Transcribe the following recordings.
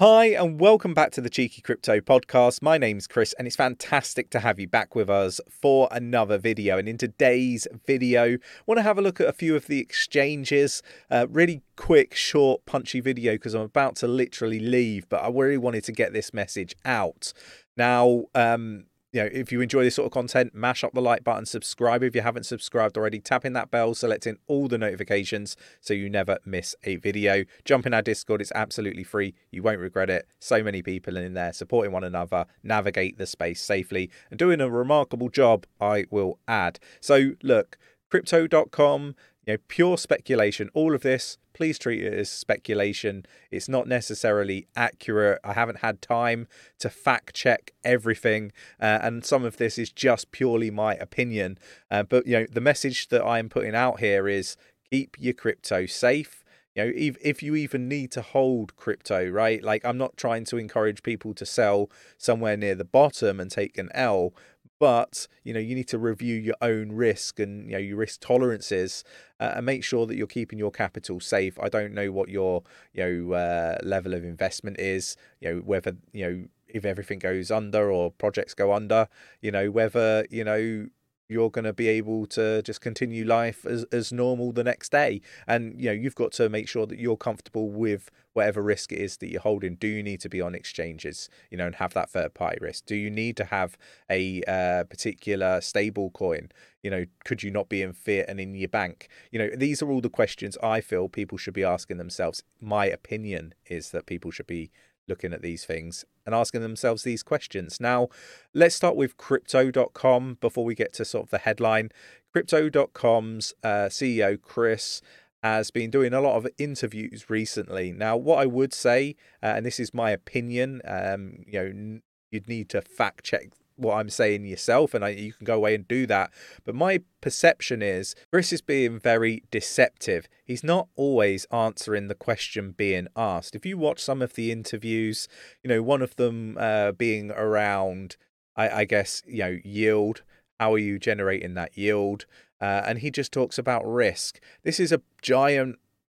Hi, and welcome back to the Cheeky Crypto Podcast. My name's Chris, and it's fantastic to have you back with us for another video. And in today's video, I want to have a look at a few of the exchanges. Uh, really quick, short, punchy video because I'm about to literally leave, but I really wanted to get this message out. Now, um, you know, if you enjoy this sort of content, mash up the like button, subscribe if you haven't subscribed already, tapping that bell, selecting all the notifications so you never miss a video. Jump in our Discord, it's absolutely free. You won't regret it. So many people in there supporting one another, navigate the space safely, and doing a remarkable job, I will add. So, look, crypto.com, you know, pure speculation. All of this, please treat it as speculation. It's not necessarily accurate. I haven't had time to fact check everything, uh, and some of this is just purely my opinion. Uh, but you know, the message that I'm putting out here is keep your crypto safe. You know, if, if you even need to hold crypto, right? Like, I'm not trying to encourage people to sell somewhere near the bottom and take an L, but you know you need to review your own risk and you know your risk tolerances uh, and make sure that you're keeping your capital safe. I don't know what your you know uh, level of investment is you know whether you know if everything goes under or projects go under you know whether you know you're going to be able to just continue life as, as normal the next day. And you know you've got to make sure that you're comfortable with whatever risk it is that you're holding. Do you need to be on exchanges you know and have that third party risk? Do you need to have a uh, particular stable coin? You know could you not be in fiat and in your bank? You know these are all the questions i feel people should be asking themselves. My opinion is that people should be looking at these things and asking themselves these questions. Now, let's start with crypto.com before we get to sort of the headline. Crypto.com's uh, CEO, Kris, has been doing a lot of interviews recently. Now, what I would say, uh, and this is my opinion, um, you know, you'd need to fact check what I'm saying yourself, and I, you can go away and do that. But my perception is Kris is being very deceptive. He's not always answering the question being asked. If you watch some of the interviews, you know, one of them uh, being around, I, I guess, you know, yield. How are you generating that yield? Uh, and he just talks about risk. This is a giant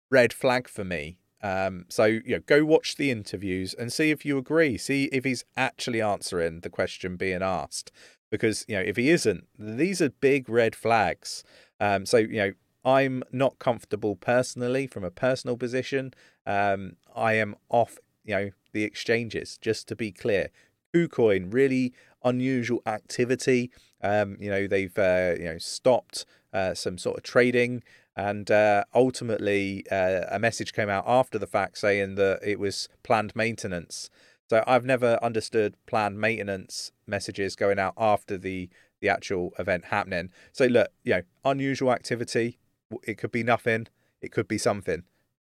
red flag for me um, so you know, go watch the interviews and see if you agree. See if he's actually answering the question being asked. Because you know, if he isn't, these are big red flags. Um, so you know, I'm not comfortable personally from a personal position. Um, I am off. You know, the exchanges. Just to be clear, KuCoin really unusual activity. Um, you know, they've uh, you know stopped uh, some sort of trading. And uh, ultimately, uh, a message came out after the fact saying that it was planned maintenance. So I've never understood planned maintenance messages going out after the the actual event happening. So look, you know, unusual activity. It could be nothing. It could be something.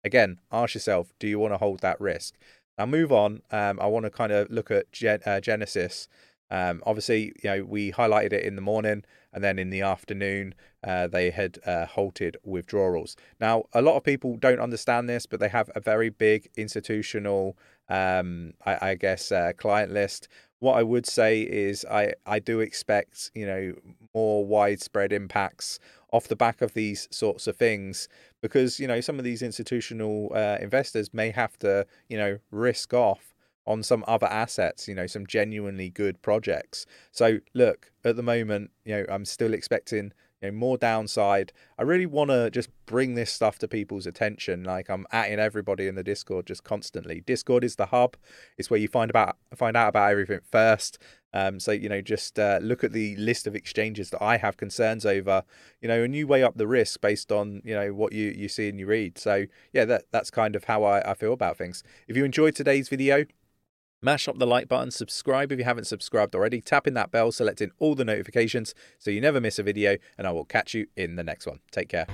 Again, ask yourself: Do you want to hold that risk? Now, move on. Um, I want to kind of look at Gen- uh, Genesis. Um, obviously, you know, we highlighted it in the morning and then in the afternoon uh, they had uh, halted withdrawals. Now, a lot of people don't understand this, but they have a very big institutional, um, I, I, guess, uh, client list. What I would say is I, I do expect, you know, more widespread impacts off the back of these sorts of things because, you know, some of these institutional uh, investors may have to, you know, risk off on some other assets, you know, some genuinely good projects. So look, at the moment, you know, I'm still expecting you know, more downside. I really want to just bring this stuff to people's attention. Like I'm atting everybody in the Discord just constantly. Discord is the hub. It's where you find about find out about everything first. Um, so you know, just uh, look at the list of exchanges that I have concerns over. You know, and you weigh up the risk based on you know what you you see and you read. So yeah, that that's kind of how I, I feel about things. If you enjoyed today's video, Mash up the like button, subscribe if you haven't subscribed already, tapping that bell, selecting all the notifications so you never miss a video, and I will catch you in the next one. Take care.